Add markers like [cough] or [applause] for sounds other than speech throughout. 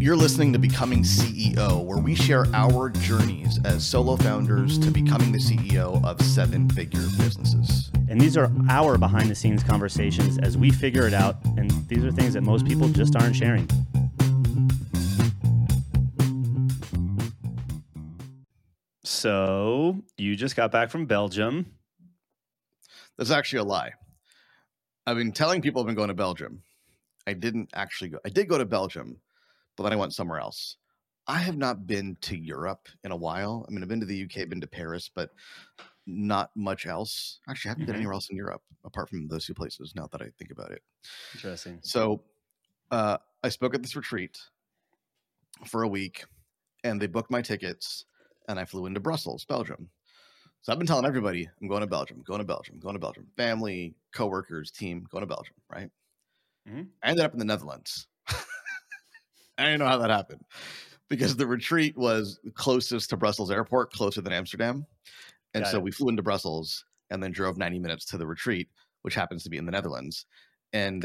You're listening to Becoming CEO, where we share our journeys as solo founders to becoming the CEO of seven figure businesses. And these are our behind the scenes conversations as we figure it out. And these are things that most people just aren't sharing. So, you just got back from Belgium. That's actually a lie. I've been telling people I've been going to Belgium. I didn't actually go. I did go to Belgium, but then I went somewhere else. I have not been to Europe in a while. I mean, I've been to the UK, been to Paris, but not much else. Actually, I haven't been Mhm. anywhere else in Europe apart from those two places. Now that I think about it, Interesting. so uh, I spoke at this retreat for a week, and they booked my tickets, and I flew into Brussels, Belgium. So I've been telling everybody I'm going to Belgium, going to Belgium, going to Belgium. Family, coworkers, team, going to Belgium. Right. Mhm. I ended up in the Netherlands. I didn't know how that happened because the retreat was closest to Brussels airport, closer than Amsterdam. And Got so it. we flew into Brussels and then drove 90 minutes to the retreat, which happens to be in the Netherlands. And.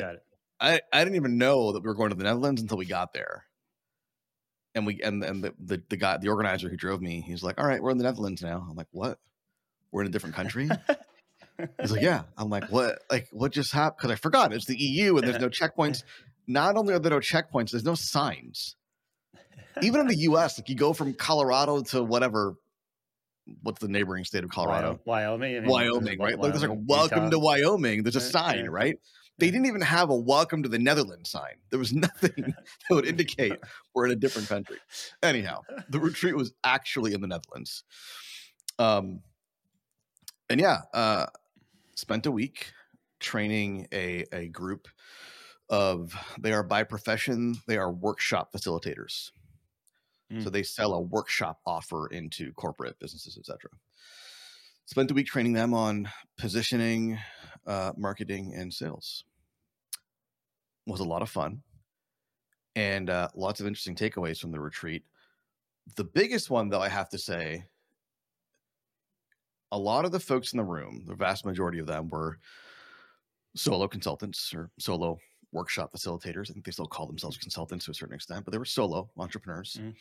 I, I didn't even know that we were going to the Netherlands until we got there. And we and and the, the the guy the organizer who drove me, he's like, All right, we're in the Netherlands now. I'm like, What? We're in a different country? He's like, [laughs] Yeah. I'm like, What like what just happened? Because I forgot it's the EU and there's no [laughs] checkpoints. Not only are there no checkpoints, there's no signs. Even in the [laughs] US, like you go from Colorado to whatever what's the neighboring state of Colorado? Wyoming. I mean, Wyoming, right? Like there's like a Wyoming, welcome to Wyoming. There's a sign, yeah. right? They didn't even have a welcome to the Netherlands sign. There was [laughs] nothing that would indicate [laughs] we're in a different country. Anyhow, the retreat was actually in the Netherlands. Um, and yeah, uh, spent a week training a, a group of, they are by profession, they are workshop facilitators. So Mm. they sell a workshop offer into corporate businesses, etc. Spent the week training them on positioning, uh, marketing, and sales. Was a lot of fun, and uh, lots of interesting takeaways from the retreat. The biggest one, though, I have to say, a lot of the folks in the room, the vast majority of them, were solo consultants or solo workshop facilitators. I think they still call themselves consultants to a certain extent, but they were solo entrepreneurs Mhm.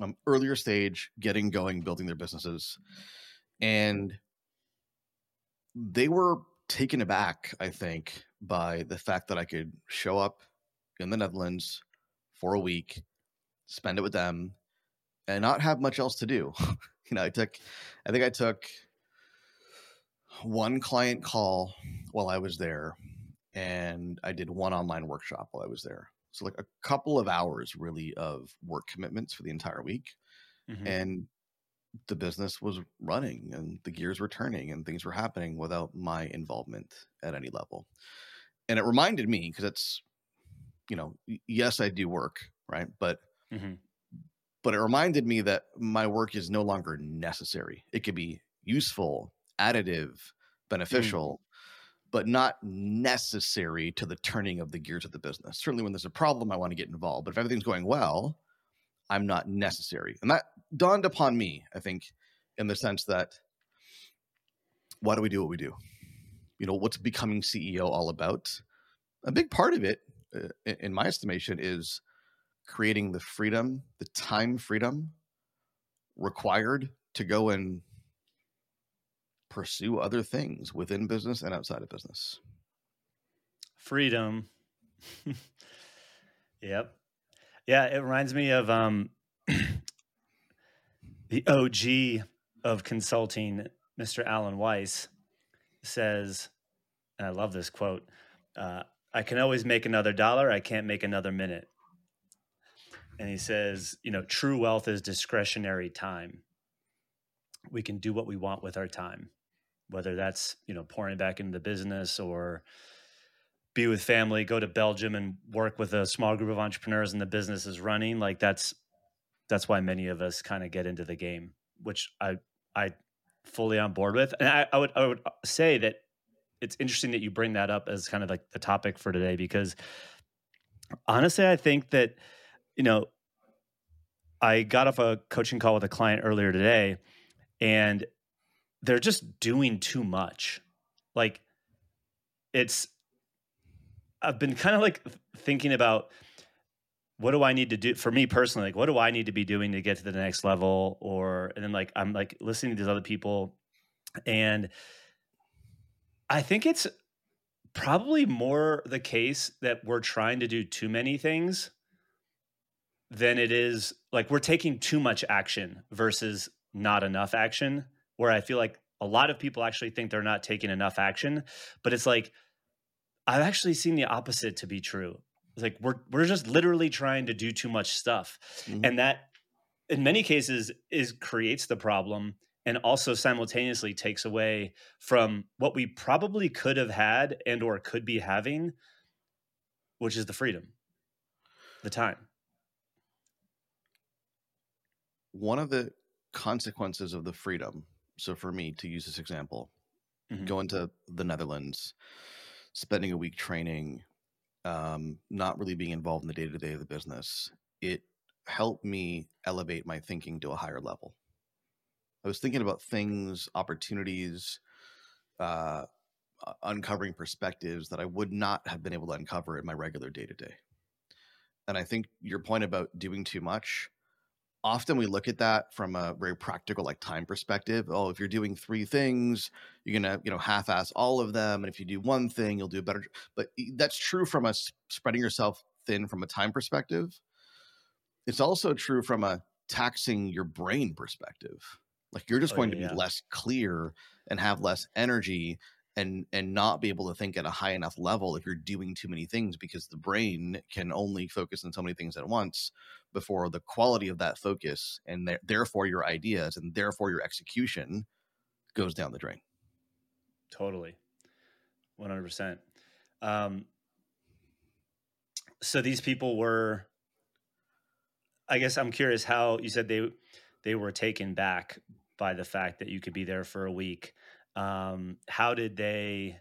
um, earlier stage, getting going, building their businesses, and they were taken aback, I think, by the fact that I could show up in the Netherlands for a week, spend it with them, and not have much else to do. [laughs] you know, I took, I think I took one client call while I was there, and I did one online workshop while I was there. So like a couple of hours really of work commitments for the entire week Mhm. and the business was running and the gears were turning and things were happening without my involvement at any level. And it reminded me because it's you know, yes I do work, right? But Mhm. but it reminded me that my work is no longer necessary. It could be useful, additive, beneficial, but not necessary to the turning of the gears of the business. Certainly, when there's a problem, I want to get involved. But if everything's going well, I'm not necessary. And that dawned upon me, I think, in the sense that why do we do what we do? You know, what's becoming CEO all about? A big part of it, uh, in- my estimation, is creating the freedom, the time freedom required to go and pursue other things within business and outside of business. freedom. [laughs] Yep. Yeah it reminds me of um [clears throat] the og of consulting mr alan weiss says and i love this quote uh, i can always make another dollar i can't make another minute. And he says you know true wealth is discretionary time. We can do what we want with our time whether that's you know pouring back into the business or be with family, go to Belgium and work with a small group of entrepreneurs and the business is running, like that's that's why many of us kind of get into the game, which I I fully on board with. And I, I would I would say that it's interesting that you bring that up as kind of like the topic for today because honestly, I think that you know I got off a coaching call with a client earlier today and they're just doing too much. Like it's I've been kind of like thinking about what do I need to do for me personally? Like, what do I need to be doing to get to the next level? Or, and then like, I'm like listening to these other people. And I think it's probably more the case that we're trying to do too many things than it is like we're taking too much action versus not enough action. Where I feel like a lot of people actually think they're not taking enough action, but it's like, I've actually seen the opposite to be true. Like we're we're just literally trying to do too much stuff. Mm-hmm. and that in many cases is creates the problem and also simultaneously takes away from what we probably could have had and or could be having which is the freedom the time. One of the consequences of the freedom so for me to use this example mm-hmm. going to the netherlands spending a week training um, not really being involved in the day to day of the business, it helped me elevate my thinking to a higher level. I was thinking about things, opportunities, uh, uncovering perspectives that I would not have been able to uncover in my regular day to day. And I think your point about doing too much often we look at that from a very practical like time perspective. Oh if you're doing three things you're gonna you know half-ass all of them and if you do one thing you'll do better but that's true from a spreading yourself thin from a time perspective. It's also true from a taxing your brain perspective. Like you're just oh, going yeah, to be less clear and have less energy and and not be able to think at a high enough level if you're doing too many things because the brain can only focus on so many things at once before the quality of that focus and th- therefore your ideas and therefore your execution goes down the drain. Totally. 100% um, so these people were i guess i'm curious how you said they they were taken back by the fact that you could be there for a week. Um, how did they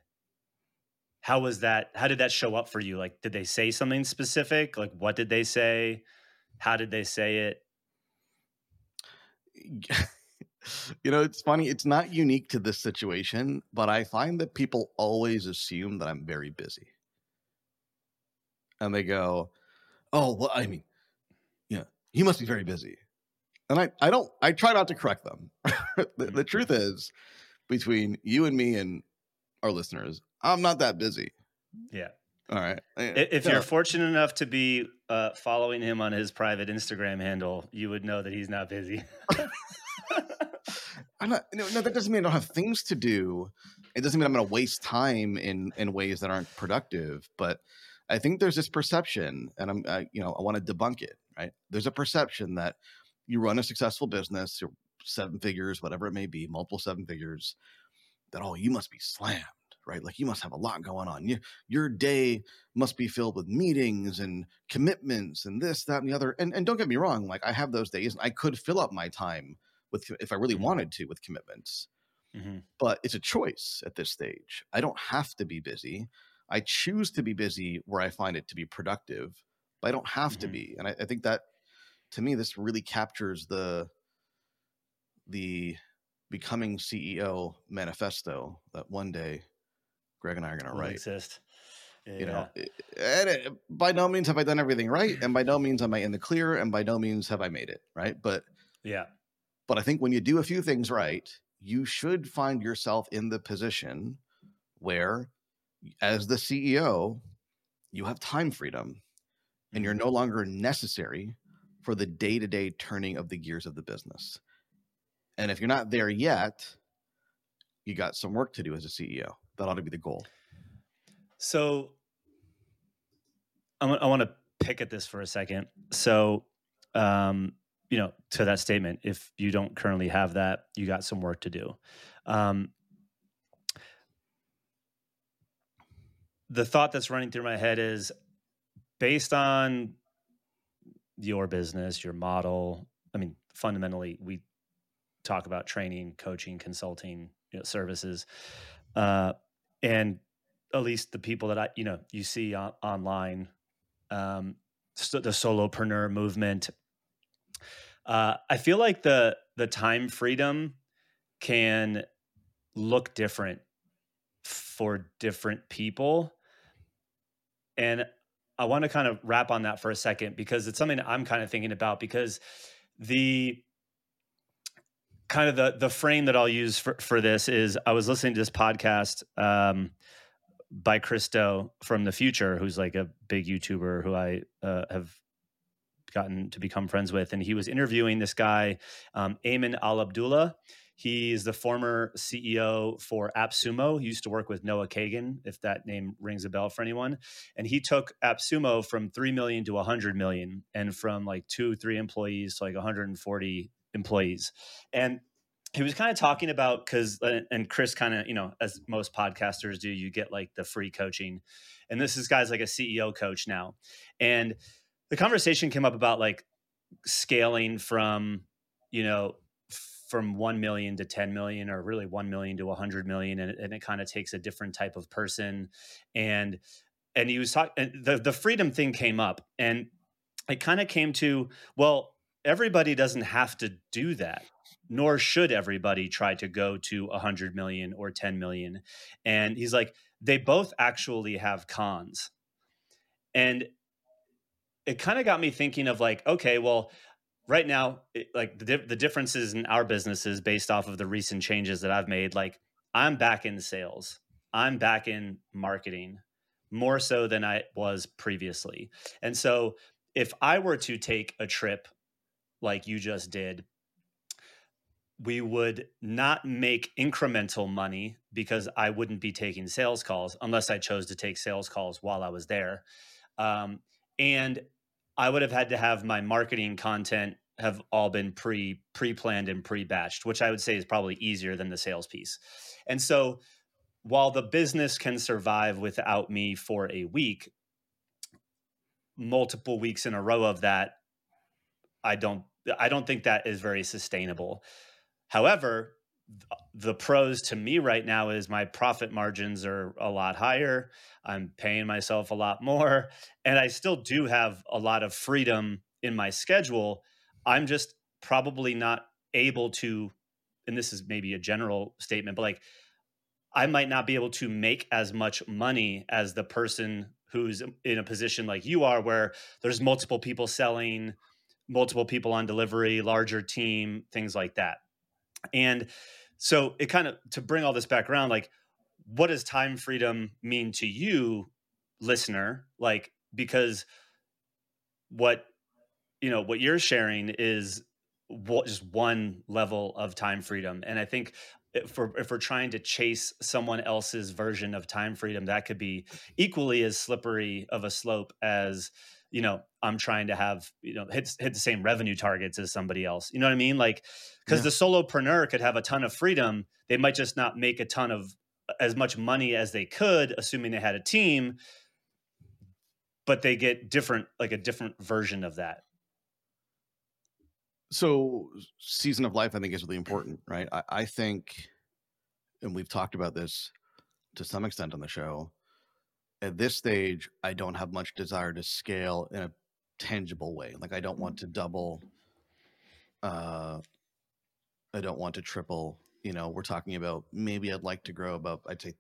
how was that how did that show up for you? Like did they say something specific? Like what did they say how did they say it [laughs] you know it's funny it's not unique to this situation but i find that people always assume that i'm very busy and they go oh well i mean yeah he must be very busy and i i don't i try not to correct them [laughs] the, the mm-hmm. truth is between you and me and our listeners, I'm not that busy. Yeah. All right. If you're fortunate enough to be uh, following him on his private Instagram handle, you would know that he's not busy. [laughs] I'm not. No, no, that doesn't mean I don't have things to do. It doesn't mean I'm going to waste time in in ways that aren't productive. But I think there's this perception, and I'm, I, you know, I want to debunk it. Right? There's a perception that you run a successful business, seven figures, whatever it may be, multiple seven figures, that oh, you must be slammed, right? Like you must have a lot going on. You, your day must be filled with meetings and commitments and this, that, and the other. And and don't get me wrong, like I have those days, and I could fill up my time with if I really mm-hmm. wanted to with commitments. Mm-hmm. But it's a choice at this stage. I don't have to be busy. I choose to be busy where I find it to be productive, but I don't have mm-hmm. to be. And I, I think that to me, this really captures the the becoming CEO manifesto that one day Greg and I are going to write. Exist. Yeah. You know, and it, by no means have I done everything right, and by no means am I in the clear, and by no means have I made it right. But yeah, but I think when you do a few things right, you should find yourself in the position where, as the CEO, you have time freedom, and you're mm-hmm. no longer necessary for the day to day turning of the gears of the business. And if you're not there yet, you got some work to do as a CEO. That ought to be the goal. So I want, I want to pick at this for a second. So, um, you know, to that statement, if you don't currently have that, you got some work to do. Um, the thought that's running through my head is based on your business, your model. I mean, fundamentally, we talk about training, coaching, consulting you know, services, uh, and at least the people that I you know you see on, online, um, so the solopreneur movement. Uh, I feel like the the time freedom can look different for different people, and I want to kind of wrap on that for a second because it's something I'm kind of thinking about because the kind of the the frame that I'll use for, for this is I was listening to this podcast um, by Christo from the future, who's like a big YouTuber who I uh, have gotten to become friends with, and he was interviewing this guy, um, Ayman Al Abdullah, He's the former CEO for AppSumo. He used to work with Noah Kagan, if that name rings a bell for anyone. And he took AppSumo from 3 million to 100 million and from like two, three employees to like 140 employees. And he was kind of talking about because, uh, and Chris kind of, you know, as most podcasters do, you get like the free coaching. And this is guy's like a CEO coach now. And the conversation came up about like scaling from, you know, from 1 million to 10 million or really 1 million to 100 million and, and it kind of takes a different type of person and and he was talking the, the freedom thing came up and it kind of came to well everybody doesn't have to do that nor should everybody try to go to 100 million or 10 million. And he's like they both actually have cons. And it kind of got me thinking of like okay well right now, it, like the the differences in our businesses based off of the recent changes that I've made, like I'm back in sales, I'm back in marketing more so than I was previously. And so if I were to take a trip like you just did, we would not make incremental money because I wouldn't be taking sales calls unless I chose to take sales calls while I was there. Um, and I would have had to have my marketing content have all been pre pre planned and pre batched, which I would say is probably easier than the sales piece. And so, while the business can survive without me for a week, multiple weeks in a row of that, I don't I don't think that is very sustainable. However, the pros to me right now is my profit margins are a lot higher. I'm paying myself a lot more, and I still do have a lot of freedom in my schedule I'm just probably not able to, and this is maybe a general statement, but like I might not be able to make as much money as the person who's in a position like you are, where there's multiple people selling, multiple people on delivery, larger team, things like that. And so it kind of to bring all this back around, like what does time freedom mean to you, listener? Like, because what you know what you're sharing is just one level of time freedom and i think if we're, if we're trying to chase someone else's version of time freedom that could be equally as slippery of a slope as you know i'm trying to have you know hit, hit the same revenue targets as somebody else. You know what i mean? Like because yeah. the solopreneur could have a ton of freedom. They might just not make a ton of uh, as much money as they could assuming they had a team but they get different like a different version of that. So season of life i think is really important right? I, I, think and we've talked about this to some extent on the show at this stage i don't have much desire to scale in a tangible way like i don't want to double uh i don't want to triple you know we're talking about maybe i'd like to grow about i'd say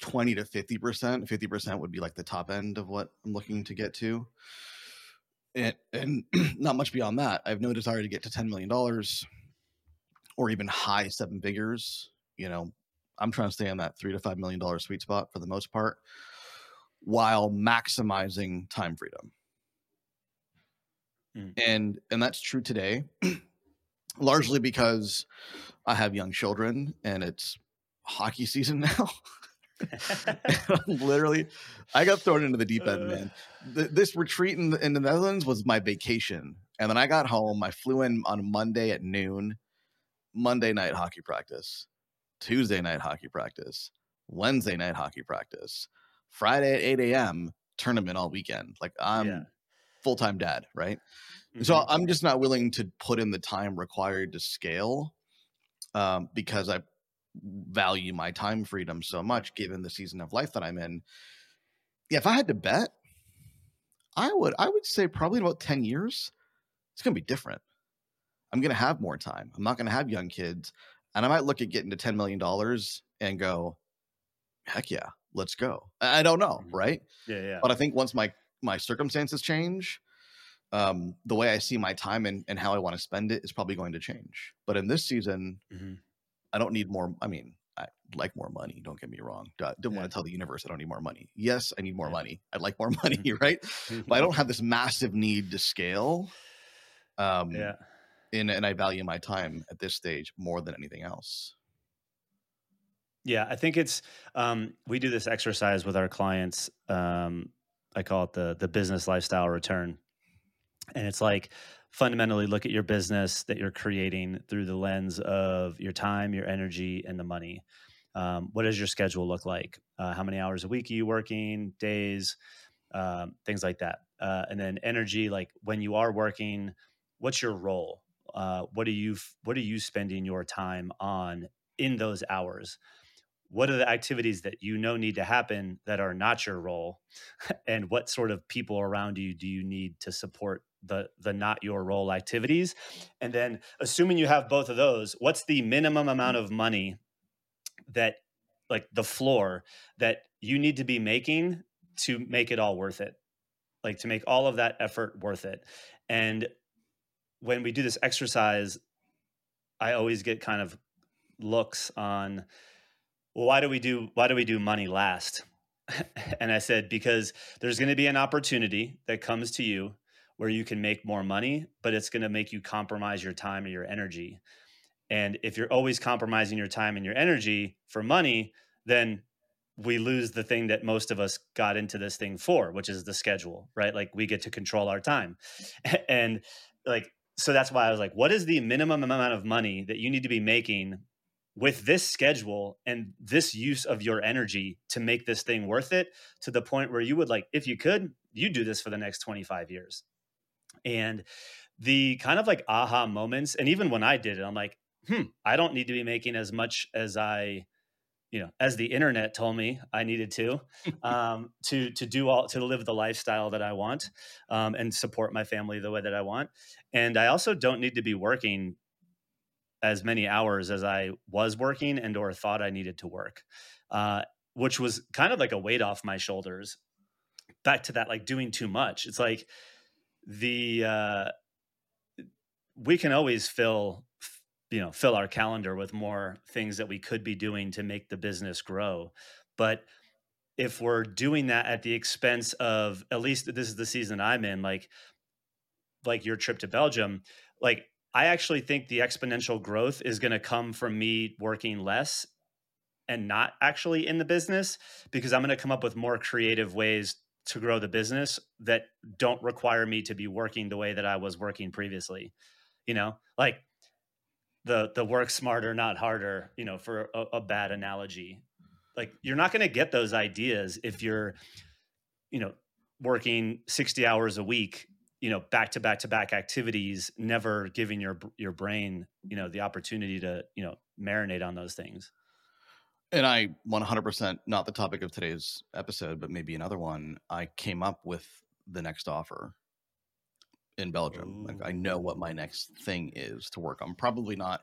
20 to 50 percent 50 percent would be like the top end of what i'm looking to get to and, and [clears throat] not much beyond that. I have no desire to get to $10 million or even high seven figures. You know, I'm trying to stay on that three to $5 million sweet spot for the most part while maximizing time freedom. Mm. And, and that's true today, [clears throat] largely because I have young children and it's hockey season [laughs] now. [laughs] [laughs] Literally, I got thrown into the deep end, uh. man. this retreat in the, in the Netherlands was my vacation. And then I got home. I flew in on Monday at noon, Monday night hockey practice, Tuesday night hockey practice, Wednesday night hockey practice, Friday at 8 a.m. tournament all weekend. Like I'm yeah. full time dad, right? Mm-hmm. So I'm just not willing to put in the time required to scale um, because I value my time freedom so much given the season of life that I'm in. Yeah, if I had to bet, I would I would say probably in about 10 years, it's gonna be different. I'm gonna have more time. I'm not gonna have young kids. And I might look at getting to $10 million and go, heck yeah, let's go. I don't know, mm-hmm. right? Yeah, yeah. But I think once my my circumstances change, um, the way I see my time and, and how I want to spend it is probably going to change. But in this season, mm-hmm. I don't need more. I mean, I like more money. Don't get me wrong. I don't yeah. want to tell the universe I don't need more money. Yes, I need more yeah. money. I'd like more [laughs] money, mm-hmm. right? but I don't have this massive need to scale. Um, yeah. And, and I value my time at this stage more than anything else. Yeah, I think it's um, we do this exercise with our clients. Um, I call it the the business lifestyle return, and it's like fundamentally look at your business that you're creating through the lens of your time, your energy, and the money. Um, what does your schedule look like? Uh, how many hours a week are you working? Days, um, things like that. Uh, and then energy, like when you are working, what's your role? Uh, what are you What are you spending your time on in those hours? What are the activities that you know need to happen that are not your role? [laughs] And what sort of people around you do you need to support the the not your role activities? And then assuming you have both of those what's the minimum amount mm. of money that like the floor that you need to be making to make it all worth it? Like to make all of that effort worth it. And when we do this exercise i always get kind of looks on well, why do we do why do we do money last? [laughs] and I said because there's going to be an opportunity that comes to you where you can make more money, but it's going to make you compromise your time and your energy. And if you're always compromising your time and your energy for money, then we lose the thing that most of us got into this thing for, which is the schedule, right? Like we get to control our time. [laughs] and like so that's why I was like, what is the minimum amount of money that you need to be making with this schedule and this use of your energy to make this thing worth it to the point where you would like if you could you do this for the next 25 years. And the kind of like aha moments and even when i did it i'm like hmm i don't need to be making as much as i you know as the internet told me i needed to [laughs] um, to to do all to live the lifestyle that i want um, and support my family the way that i want. And i also don't need to be working as many hours as I was working and or thought I needed to work, uh, which was kind of like a weight off my shoulders. Back to that, like doing too much. It's like the uh, we can always fill you know fill our calendar with more things that we could be doing to make the business grow, but if we're doing that at the expense of at least this is the season I'm in, like like your trip to Belgium, like I actually think the exponential growth is going to come from me working less and not actually in the business because I'm going to come up with more creative ways to grow the business that don't require me to be working the way that I was working previously. You know, like the the work smarter, not harder, you know, for a, a bad analogy. Like you're not going to get those ideas if you're you know working 60 hours a week you know back to back to back activities never giving your your brain you know the opportunity to you know marinate on those things. And i 100% not the topic of today's episode but maybe another one i came up with the next offer in belgium. Like i know what my next thing is to work on. Probably not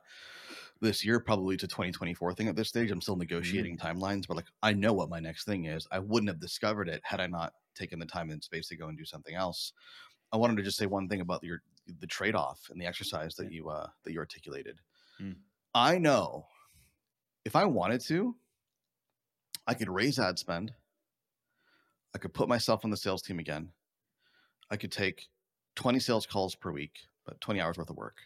this year probably to 2024 thing at this stage. I'm still mm-hmm. negotiating mm-hmm. timelines but like i know what my next thing is. I wouldn't have discovered it had i not taken the time and space to go and do something else I wanted to just say one thing about your the trade off and the exercise that you uh, that you articulated. Mm. I know if I wanted to, I could raise ad spend. I could put myself on the sales team again. I could take 20 sales calls per week, but 20 hours worth of work.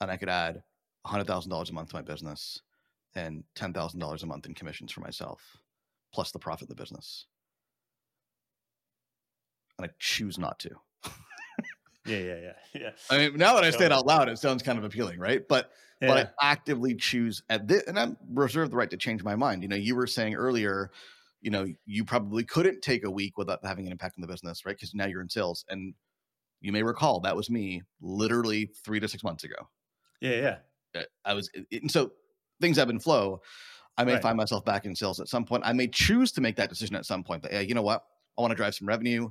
And I could add $100,000 a month to my business and $10,000 a month in commissions for myself, plus the profit in the business and I choose not to. Yeah, yeah, yeah, [laughs] yeah. I mean, now that I say it out loud, it sounds kind of appealing, right? But yeah. but I actively choose at this, and I'm reserved the right to change my mind. You know, you were saying earlier, you know, you probably couldn't take a week without having an impact on the business, right? Because now you're in sales, and you may recall that was me literally three to six months ago. Yeah, yeah. Uh, I was, and so things ebb and flow. I may right. find myself back in sales at some point. I may choose to make that decision at some point. But yeah, you know what? I want to drive some revenue.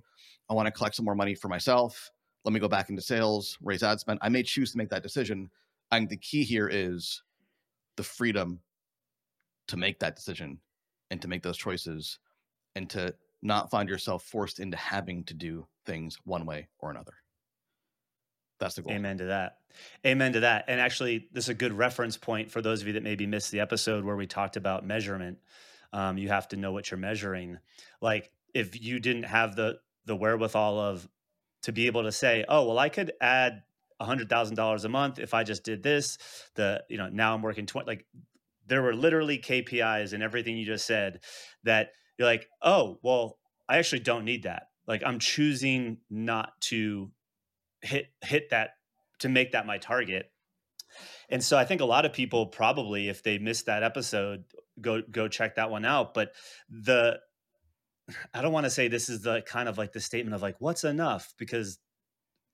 I want to collect some more money for myself. Let me go back into sales, raise ad spend. I may choose to make that decision. And the key here is the freedom to make that decision and to make those choices and to not find yourself forced into having to do things one way or another. That's the goal. Amen to that. Amen to that. And actually, this is a good reference point for those of you that maybe missed the episode where we talked about measurement. Um, you have to know what you're measuring. Like if you didn't have the the wherewithal of to be able to say, oh well, I could add a hundred thousand dollars a month if I just did this. The you know now I'm working twenty. Like there were literally KPIs and everything you just said that you're like, oh well, I actually don't need that. Like I'm choosing not to hit hit that to make that my target. And so I think a lot of people probably, if they missed that episode, go go check that one out. But the I don't want to say this is the kind of like the statement of like what's enough because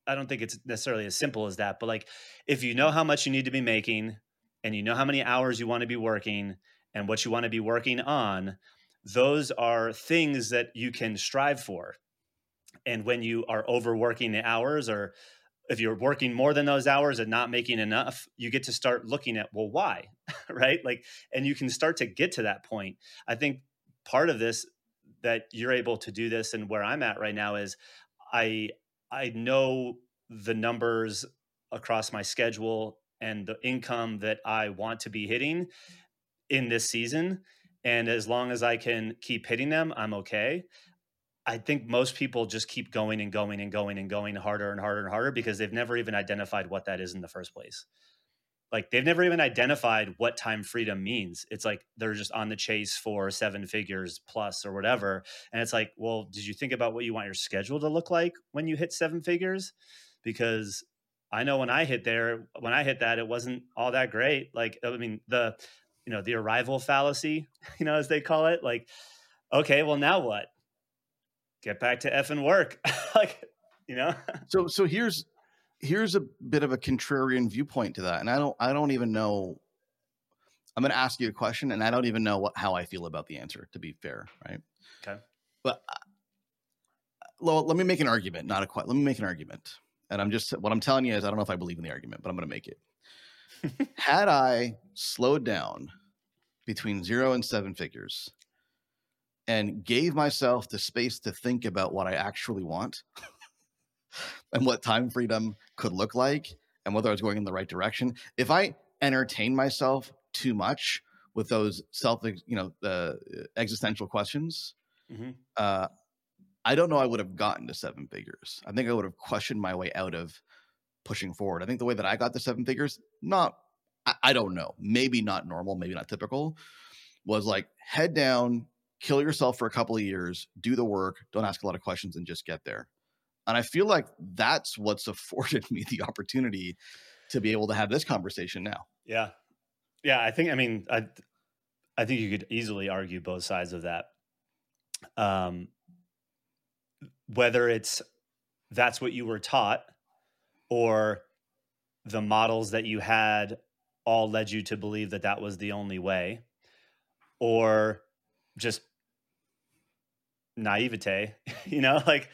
I don't think it's necessarily as simple as that. But like if you know mm. how much you need to be making and you know how many hours you want to be working and what you want to be working on, those are things that you can strive for. And when you are overworking the hours or if you're working more than those hours and not making enough, you get to start looking at, well, why? [laughs] right? Like, and you can start to get to that point. I think part of this that you're able to do this and where I'm at right now is I I know the numbers across my schedule and the income that I want to be hitting in this season. And as long as I can keep hitting them, I'm okay. I think most people just keep going and going and going and going harder and harder and harder because they've never even identified what that is in the first place. Like they've never even identified what time freedom means. It's like they're just on the chase for seven figures plus or whatever. And it's like, well, did you think about what you want your schedule to look like when you hit seven figures? Because I know when I hit there, when I hit that, it wasn't all that great. Like, I mean, the, you know, the arrival fallacy, [laughs] you know, as they call it, like, okay, well, now what? get back to effing work. [laughs] like, you know? so so here's here's a bit of a contrarian viewpoint to that. And I don't I don't even know I'm going to ask you a question and I don't even know what how I feel about the answer to be fair, right? Okay. But uh, well, let me make an argument, not a quite. Let me make an argument. And I'm just what I'm telling you is I don't know if I believe in the argument, but I'm going to make it. [laughs] Had I slowed down between 0 and 7 figures and gave myself the space to think about what I actually want [laughs] and what time freedom could look like and whether I was going in the right direction. If I entertain myself too much with those self, you know, uh, existential questions, mm-hmm. uh, I don't know I would have gotten to seven figures. I think I would have questioned my way out of pushing forward. I think the way that I got to seven figures, not, I, I don't know, maybe not normal, maybe not typical, was like head down, kill yourself for a couple of years, do the work, don't ask a lot of questions, and just get there. And I feel like that's what's [laughs] afforded me the opportunity to be able to have this conversation now. Yeah. Yeah. I think, I mean, I, I think you could easily argue both sides of that. Um, whether it's that's what you were taught or the models that you had all led you to believe that that was the only way or just naivete, [laughs] you know, like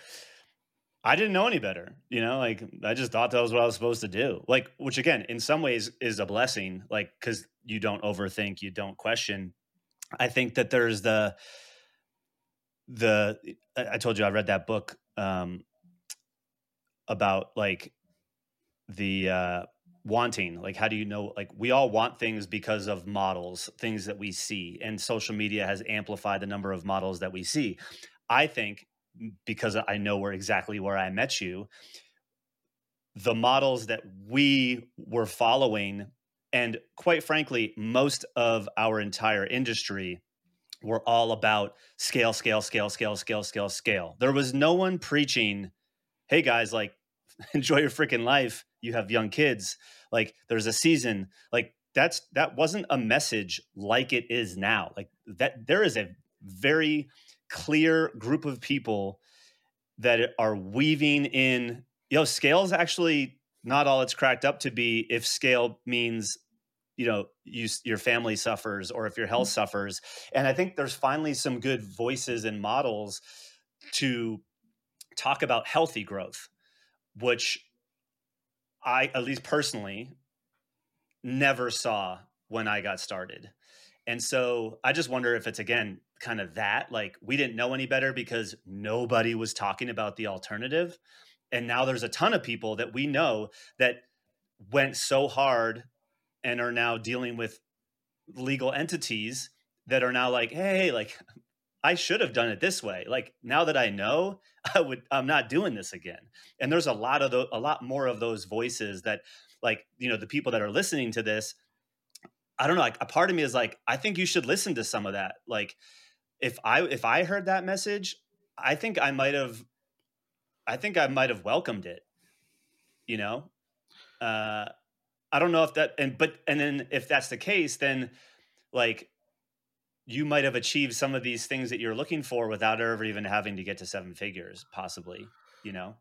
I didn't know any better, you know, like I just thought that was what I was supposed to do. Like, which again, in some ways is a blessing, like, cause you don't overthink, you don't question. I think that there's the, the, I told you I read that book um, about like the, uh, wanting like how do you know like we all want things because of models things that we see and social media has amplified the number of models that we see i think because i know where exactly where i met you the models that we were following and quite frankly most of our entire industry were all about scale scale scale scale scale scale scale. There was no one preaching hey guys like [laughs] enjoy your freaking life. You have young kids. Like there's a season. Like that's that wasn't a message like it is now. Like that there is a very clear group of people that are weaving in you know scale is actually not all it's cracked up to be if scale means you know you, your family suffers or if your health mm-hmm. suffers and i think there's finally some good voices and models to talk about healthy growth which I, at least personally, never saw when I got started. And so I just wonder if it's again kind of that. Like we didn't know any better because nobody was talking about the alternative. And now there's a ton of people that we know that went so hard and are now dealing with legal entities that are now like, hey, like I should have done it this way. Like now that I know, [laughs] I would I'm not doing this again. And there's a lot of the, a lot more of those voices that like, you know, the people that are listening to this, I don't know, like a part of me is like, I think you should listen to some of that. Like if I if I heard that message, I think I might have I think I might have welcomed it. You know? Uh I don't know if that and but and then if that's the case, then like you might have achieved some of these things that you're looking for without ever even having to get to seven figures, possibly. You know.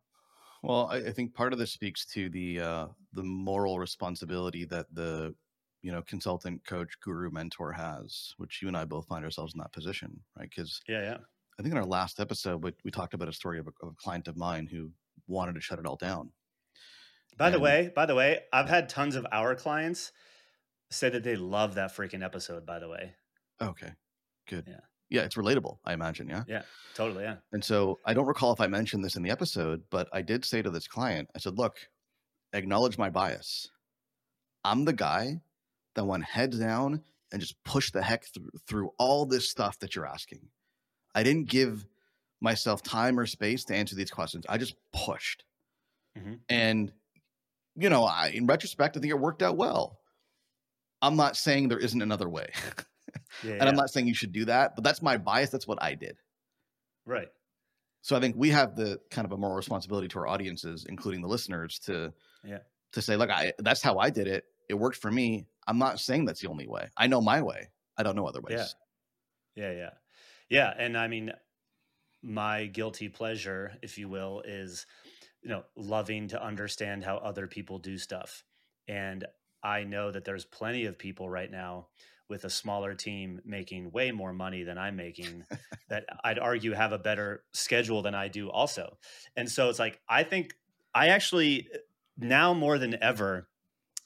Well, I, I think part of this speaks to the uh, the moral responsibility that the you know consultant, coach, guru, mentor has, which you and I both find ourselves in that position, right? Because yeah, yeah. I think in our last episode, we, we talked about a story of a, of a client of mine who wanted to shut it all down. By and, the way, by the way, I've had tons of our clients say that they love that freaking episode. By the way, Okay, good. Yeah. Yeah, it's relatable, I imagine. Yeah. Yeah, totally. Yeah. And so I don't recall if I mentioned this in the episode, but I did say to this client, I said, look, acknowledge my bias. I'm the guy that went heads down and just pushed the heck through, through all this stuff that you're asking. I didn't give myself time or space to answer these questions. I just pushed. Mm-hmm. And, you know, I, in retrospect, I think it worked out well. I'm not saying there isn't another way. [laughs] Yeah, and. I'm not saying you should do that, but that's my bias. That's what I did. Right. So I think we have the kind of a moral responsibility to our audiences, including the listeners, to yeah to say, look, I that's how I did it. It worked for me. I'm not saying that's the only way. I know my way. I don't know other ways. Yeah. Yeah. Yeah. Yeah. And I mean, my guilty pleasure, if you will, is you know loving to understand how other people do stuff and i know that there's plenty of people right now with a smaller team making way more money than I'm making [laughs] that I'd argue have a better schedule than I do also. And so it's like I think I actually now more than ever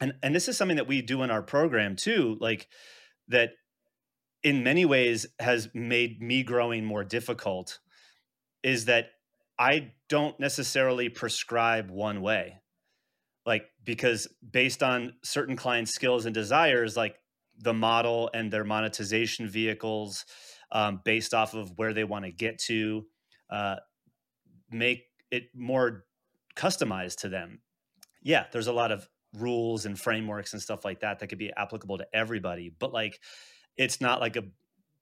and and this is something that we do in our program too like that in many ways has made me growing more difficult is that I don't necessarily prescribe one way like because based on certain clients skills and desires like the model and their monetization vehicles um, based off of where they want to get to, uh, make it more customized to them. Yeah, there's a lot of rules and frameworks and stuff like that that could be applicable to everybody, but like it's not like a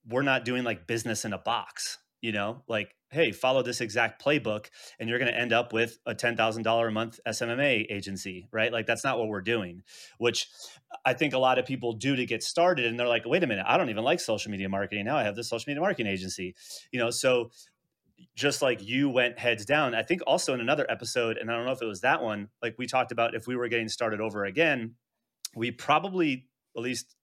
we're not doing like business in a box you know? Like hey follow this exact playbook and you're going to end up with a $10000 a month smma agency right? Like that's not what we're doing which i think a lot of people do to get started and they're like wait a minute i don't even like social media marketing. Now i have this social media marketing agency you know? So just like you went heads down i think also in another episode and i don't know if it was that one like we talked about if we were getting started over again we probably at least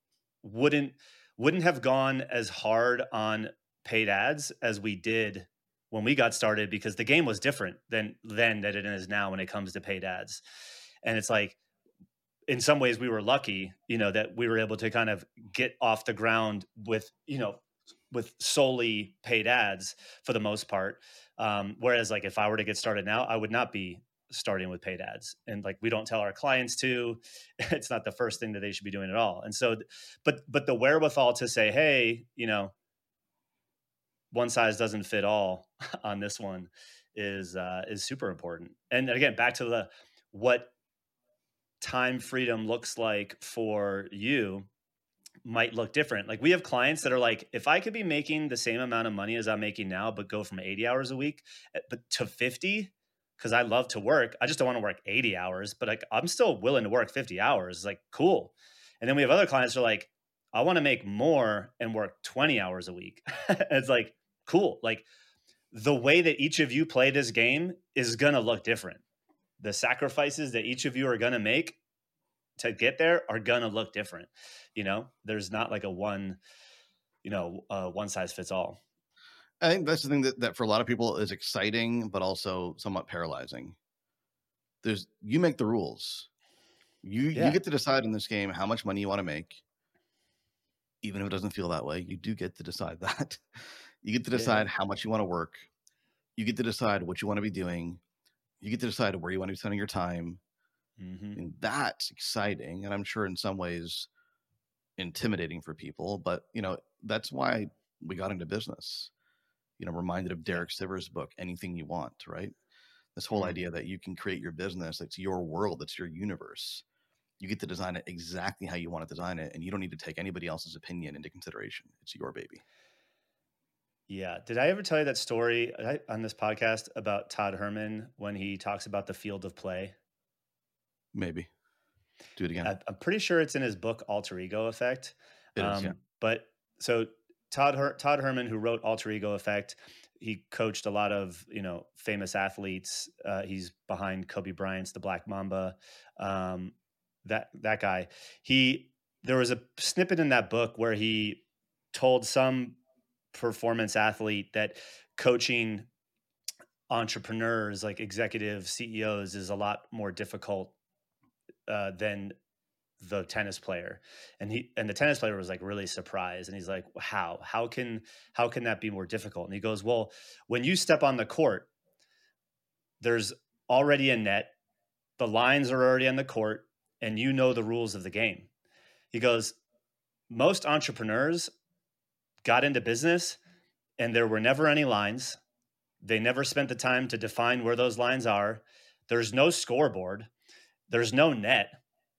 wouldn't wouldn't have gone as hard on paid ads as we did when we got started because the game was different than then that it is now when it comes to paid ads. And it's like in some ways we were lucky, you know, that we were able to kind of get off the ground with, you know, with solely paid ads for the most part. Um, whereas like if I were to get started now, I would not be starting with paid ads and like we don't tell our clients to [laughs] it's not the first thing that they should be doing at all and so but but the wherewithal to say hey you know one size doesn't fit all [laughs] on this one is uh, is super important. And again, back to the what time freedom looks like for you might look different. Like we have clients that are like, if I could be making the same amount of money as I'm making now, but go from 80 hours a week eh, but to 50, because I love to work. I just don't want to work 80 hours, but like I'm still willing to work 50 hours. It's like cool. And then we have other clients that are like, I want to make more and work 20 hours a week. [laughs] it's like, cool. Like the way that each of you play this game is going to look different. The sacrifices that each of you are going to make to get there are to look different. You know, there's not like a one, you know, uh, one size fits all. I think that's the thing that, that for a lot of people is exciting, but also somewhat paralyzing. There's you make the rules. You yeah. you get to decide in this game how much money you want to make even if it doesn't feel that way, you do get to decide [laughs] that. you get to decide yeah. how much you want to work. You get to decide what you want to be doing. You get to decide where you want to be spending your time. Mm-hmm. And that's exciting. And I'm sure in some ways intimidating for people, but you know, that's why we got into business. You know, reminded of Derek Sivers' book, Anything You Want, right? This whole mm-hmm. idea that you can create your business, it's your world, it's your universe. You get to design it exactly how you want to design it, and you don't need to take anybody else's opinion into consideration. It's your baby. Yeah. Did I ever tell you that story on this podcast about Todd Herman when he talks about the field of play? Maybe. Do it again. I'm pretty sure it's in his book Alter Ego Effect. It um, is, yeah. But so Todd Her- Todd Herman, who wrote Alter Ego Effect, he coached a lot of you know famous athletes. Uh, he's behind Kobe Bryant's The Black Mamba. Um, that that guy. He there was a snippet in that book where he told some performance athlete that coaching entrepreneurs like executive CEOs is a lot more difficult uh, than the tennis player. And he and the tennis player was like really surprised. And he's like how? How can how can that be more difficult? And he goes well when you step on the court there's already a net. The lines are already on the court and you know the rules of the game. He goes most entrepreneurs got into business and there were never any lines. They never spent the time to define where those lines are. There's no scoreboard there's no net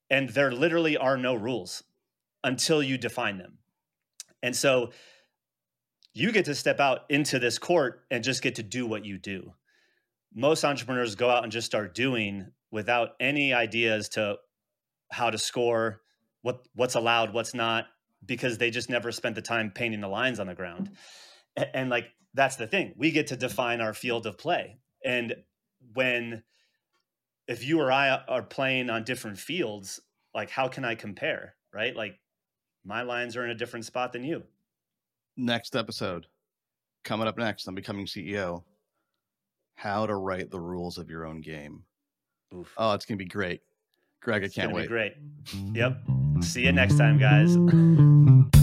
and there literally are no rules until you define them. And so you get to step out into this court and just get to do what you do. Most entrepreneurs go out and just start doing without any ideas to how to score, what what's allowed, what's not, because they just never spent the time painting the lines on the ground. And, and like that's the thing. We get to define our field of play. And when if you or I are playing on different fields, like how can I compare? Right? Like my lines are in a different spot than you. Next episode, coming up next on Becoming CEO, how to write the rules of your own game. Oof. Oh, it's gonna be great. Greg, I it's can't wait. great. Yep. See you next time, guys. [laughs]